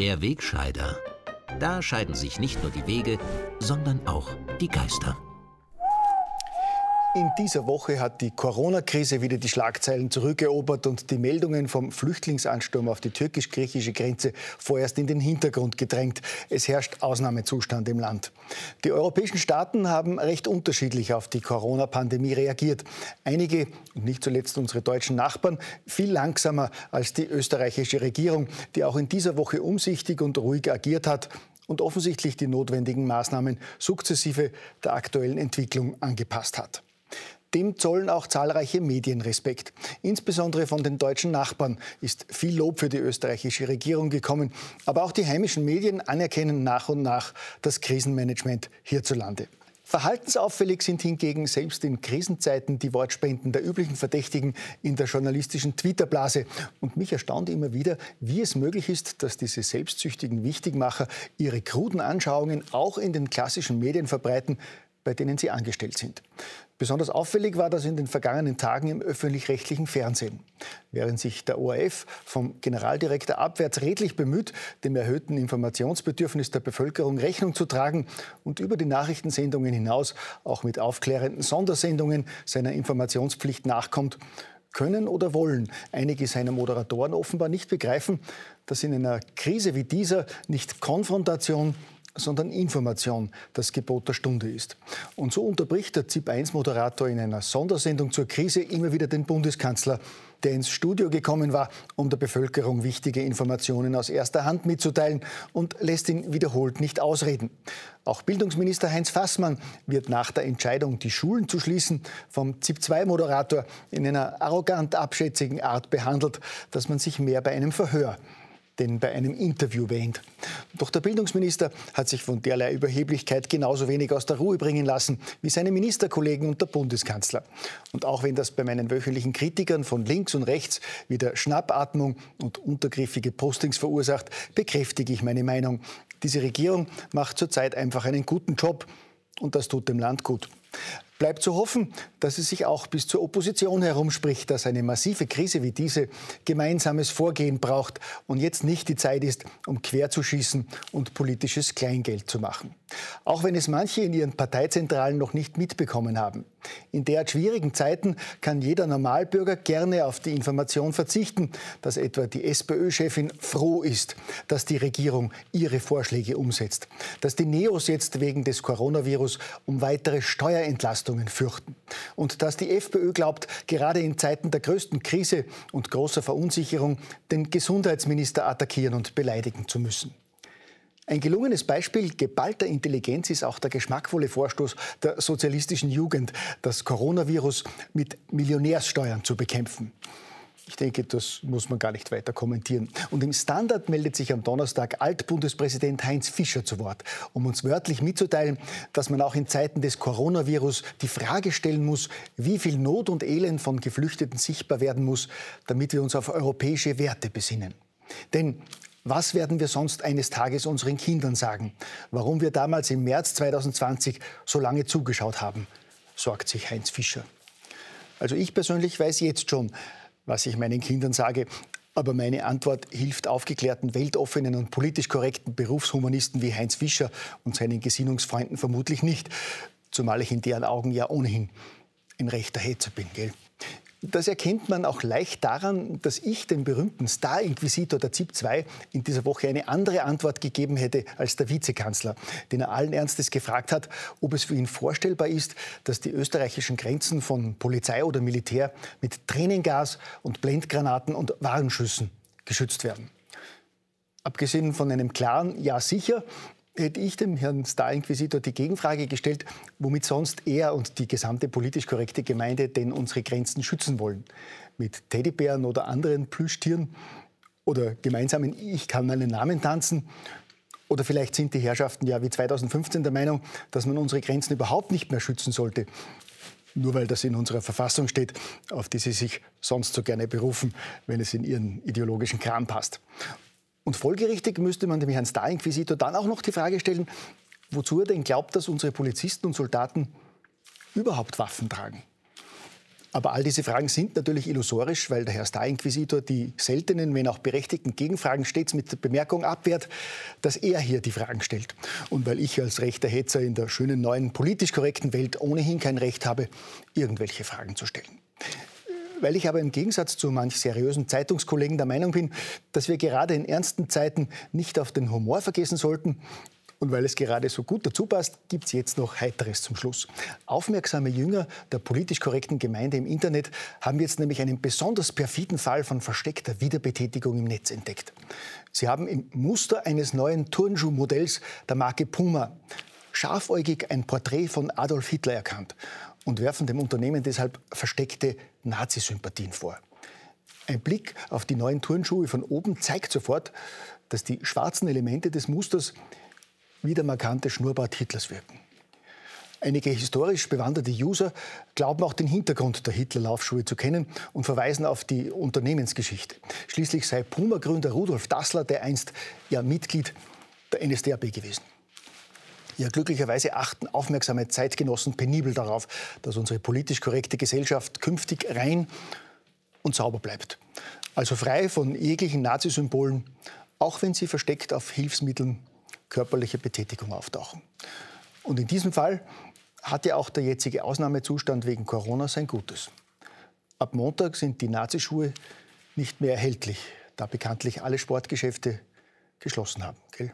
Der Wegscheider. Da scheiden sich nicht nur die Wege, sondern auch die Geister. In dieser Woche hat die Corona-Krise wieder die Schlagzeilen zurückerobert und die Meldungen vom Flüchtlingsansturm auf die türkisch-griechische Grenze vorerst in den Hintergrund gedrängt. Es herrscht Ausnahmezustand im Land. Die europäischen Staaten haben recht unterschiedlich auf die Corona-Pandemie reagiert. Einige, nicht zuletzt unsere deutschen Nachbarn, viel langsamer als die österreichische Regierung, die auch in dieser Woche umsichtig und ruhig agiert hat und offensichtlich die notwendigen Maßnahmen sukzessive der aktuellen Entwicklung angepasst hat. Dem zollen auch zahlreiche Medien Respekt. Insbesondere von den deutschen Nachbarn ist viel Lob für die österreichische Regierung gekommen. Aber auch die heimischen Medien anerkennen nach und nach das Krisenmanagement hierzulande. Verhaltensauffällig sind hingegen selbst in Krisenzeiten die Wortspenden der üblichen Verdächtigen in der journalistischen Twitter-Blase. Und mich erstaunt immer wieder, wie es möglich ist, dass diese selbstsüchtigen Wichtigmacher ihre kruden Anschauungen auch in den klassischen Medien verbreiten, bei denen sie angestellt sind. Besonders auffällig war das in den vergangenen Tagen im öffentlich-rechtlichen Fernsehen. Während sich der ORF vom Generaldirektor abwärts redlich bemüht, dem erhöhten Informationsbedürfnis der Bevölkerung Rechnung zu tragen und über die Nachrichtensendungen hinaus auch mit aufklärenden Sondersendungen seiner Informationspflicht nachkommt, können oder wollen einige seiner Moderatoren offenbar nicht begreifen, dass in einer Krise wie dieser nicht Konfrontation, sondern Information das Gebot der Stunde ist. Und so unterbricht der ZIP-1-Moderator in einer Sondersendung zur Krise immer wieder den Bundeskanzler, der ins Studio gekommen war, um der Bevölkerung wichtige Informationen aus erster Hand mitzuteilen und lässt ihn wiederholt nicht ausreden. Auch Bildungsminister Heinz Fassmann wird nach der Entscheidung, die Schulen zu schließen, vom ZIP-2-Moderator in einer arrogant abschätzigen Art behandelt, dass man sich mehr bei einem Verhör denn bei einem Interview wähnt. Doch der Bildungsminister hat sich von derlei Überheblichkeit genauso wenig aus der Ruhe bringen lassen wie seine Ministerkollegen und der Bundeskanzler. Und auch wenn das bei meinen wöchentlichen Kritikern von links und rechts wieder Schnappatmung und untergriffige Postings verursacht, bekräftige ich meine Meinung. Diese Regierung macht zurzeit einfach einen guten Job und das tut dem Land gut. Bleibt zu hoffen, dass es sich auch bis zur Opposition herumspricht, dass eine massive Krise wie diese gemeinsames Vorgehen braucht und jetzt nicht die Zeit ist, um querzuschießen und politisches Kleingeld zu machen. Auch wenn es manche in ihren Parteizentralen noch nicht mitbekommen haben. In derart schwierigen Zeiten kann jeder Normalbürger gerne auf die Information verzichten, dass etwa die SPÖ-Chefin froh ist, dass die Regierung ihre Vorschläge umsetzt, dass die Neos jetzt wegen des Coronavirus um weitere Steuerentlastungen fürchten und dass die FPÖ glaubt, gerade in Zeiten der größten Krise und großer Verunsicherung den Gesundheitsminister attackieren und beleidigen zu müssen. Ein gelungenes Beispiel geballter Intelligenz ist auch der geschmackvolle Vorstoß der sozialistischen Jugend, das Coronavirus mit Millionärssteuern zu bekämpfen. Ich denke, das muss man gar nicht weiter kommentieren. Und im Standard meldet sich am Donnerstag Altbundespräsident Heinz Fischer zu Wort, um uns wörtlich mitzuteilen, dass man auch in Zeiten des Coronavirus die Frage stellen muss, wie viel Not und Elend von Geflüchteten sichtbar werden muss, damit wir uns auf europäische Werte besinnen. Denn was werden wir sonst eines Tages unseren Kindern sagen? Warum wir damals im März 2020 so lange zugeschaut haben, sorgt sich Heinz Fischer. Also ich persönlich weiß jetzt schon, was ich meinen Kindern sage. Aber meine Antwort hilft aufgeklärten, weltoffenen und politisch korrekten Berufshumanisten wie Heinz Fischer und seinen Gesinnungsfreunden vermutlich nicht. Zumal ich in deren Augen ja ohnehin ein rechter Hetzer bin. Gell? Das erkennt man auch leicht daran, dass ich dem berühmten Star-Inquisitor der ZIP 2 in dieser Woche eine andere Antwort gegeben hätte als der Vizekanzler, den er allen Ernstes gefragt hat, ob es für ihn vorstellbar ist, dass die österreichischen Grenzen von Polizei oder Militär mit Tränengas und Blendgranaten und Warnschüssen geschützt werden. Abgesehen von einem klaren Ja sicher hätte ich dem Herrn Star-Inquisitor die Gegenfrage gestellt, womit sonst er und die gesamte politisch korrekte Gemeinde denn unsere Grenzen schützen wollen. Mit Teddybären oder anderen Plüschtieren oder gemeinsamen Ich kann meinen Namen tanzen. Oder vielleicht sind die Herrschaften ja wie 2015 der Meinung, dass man unsere Grenzen überhaupt nicht mehr schützen sollte. Nur weil das in unserer Verfassung steht, auf die Sie sich sonst so gerne berufen, wenn es in Ihren ideologischen Kram passt. Und folgerichtig müsste man dem Herrn Star-Inquisitor dann auch noch die Frage stellen, wozu er denn glaubt, dass unsere Polizisten und Soldaten überhaupt Waffen tragen. Aber all diese Fragen sind natürlich illusorisch, weil der Herr Star-Inquisitor die seltenen, wenn auch berechtigten Gegenfragen stets mit der Bemerkung abwehrt, dass er hier die Fragen stellt. Und weil ich als rechter Hetzer in der schönen neuen politisch korrekten Welt ohnehin kein Recht habe, irgendwelche Fragen zu stellen. Weil ich aber im Gegensatz zu manch seriösen Zeitungskollegen der Meinung bin, dass wir gerade in ernsten Zeiten nicht auf den Humor vergessen sollten, und weil es gerade so gut dazu passt, gibt es jetzt noch Heiteres zum Schluss. Aufmerksame Jünger der politisch korrekten Gemeinde im Internet haben jetzt nämlich einen besonders perfiden Fall von versteckter Wiederbetätigung im Netz entdeckt. Sie haben im Muster eines neuen Turnschuhmodells der Marke Puma scharfäugig ein Porträt von Adolf Hitler erkannt und werfen dem Unternehmen deshalb versteckte Nazi-Sympathien vor. Ein Blick auf die neuen Turnschuhe von oben zeigt sofort, dass die schwarzen Elemente des Musters wie der markante Schnurrbart Hitlers wirken. Einige historisch bewanderte User glauben auch den Hintergrund der Hitler-Laufschuhe zu kennen und verweisen auf die Unternehmensgeschichte. Schließlich sei Puma-Gründer Rudolf Dassler, der einst ja Mitglied der NSDAP gewesen. Ja, glücklicherweise achten aufmerksame Zeitgenossen penibel darauf, dass unsere politisch korrekte Gesellschaft künftig rein und sauber bleibt. Also frei von jeglichen Nazisymbolen, auch wenn sie versteckt auf Hilfsmitteln körperliche Betätigung auftauchen. Und in diesem Fall hat ja auch der jetzige Ausnahmezustand wegen Corona sein Gutes. Ab Montag sind die Nazischuhe nicht mehr erhältlich, da bekanntlich alle Sportgeschäfte geschlossen haben. Gell?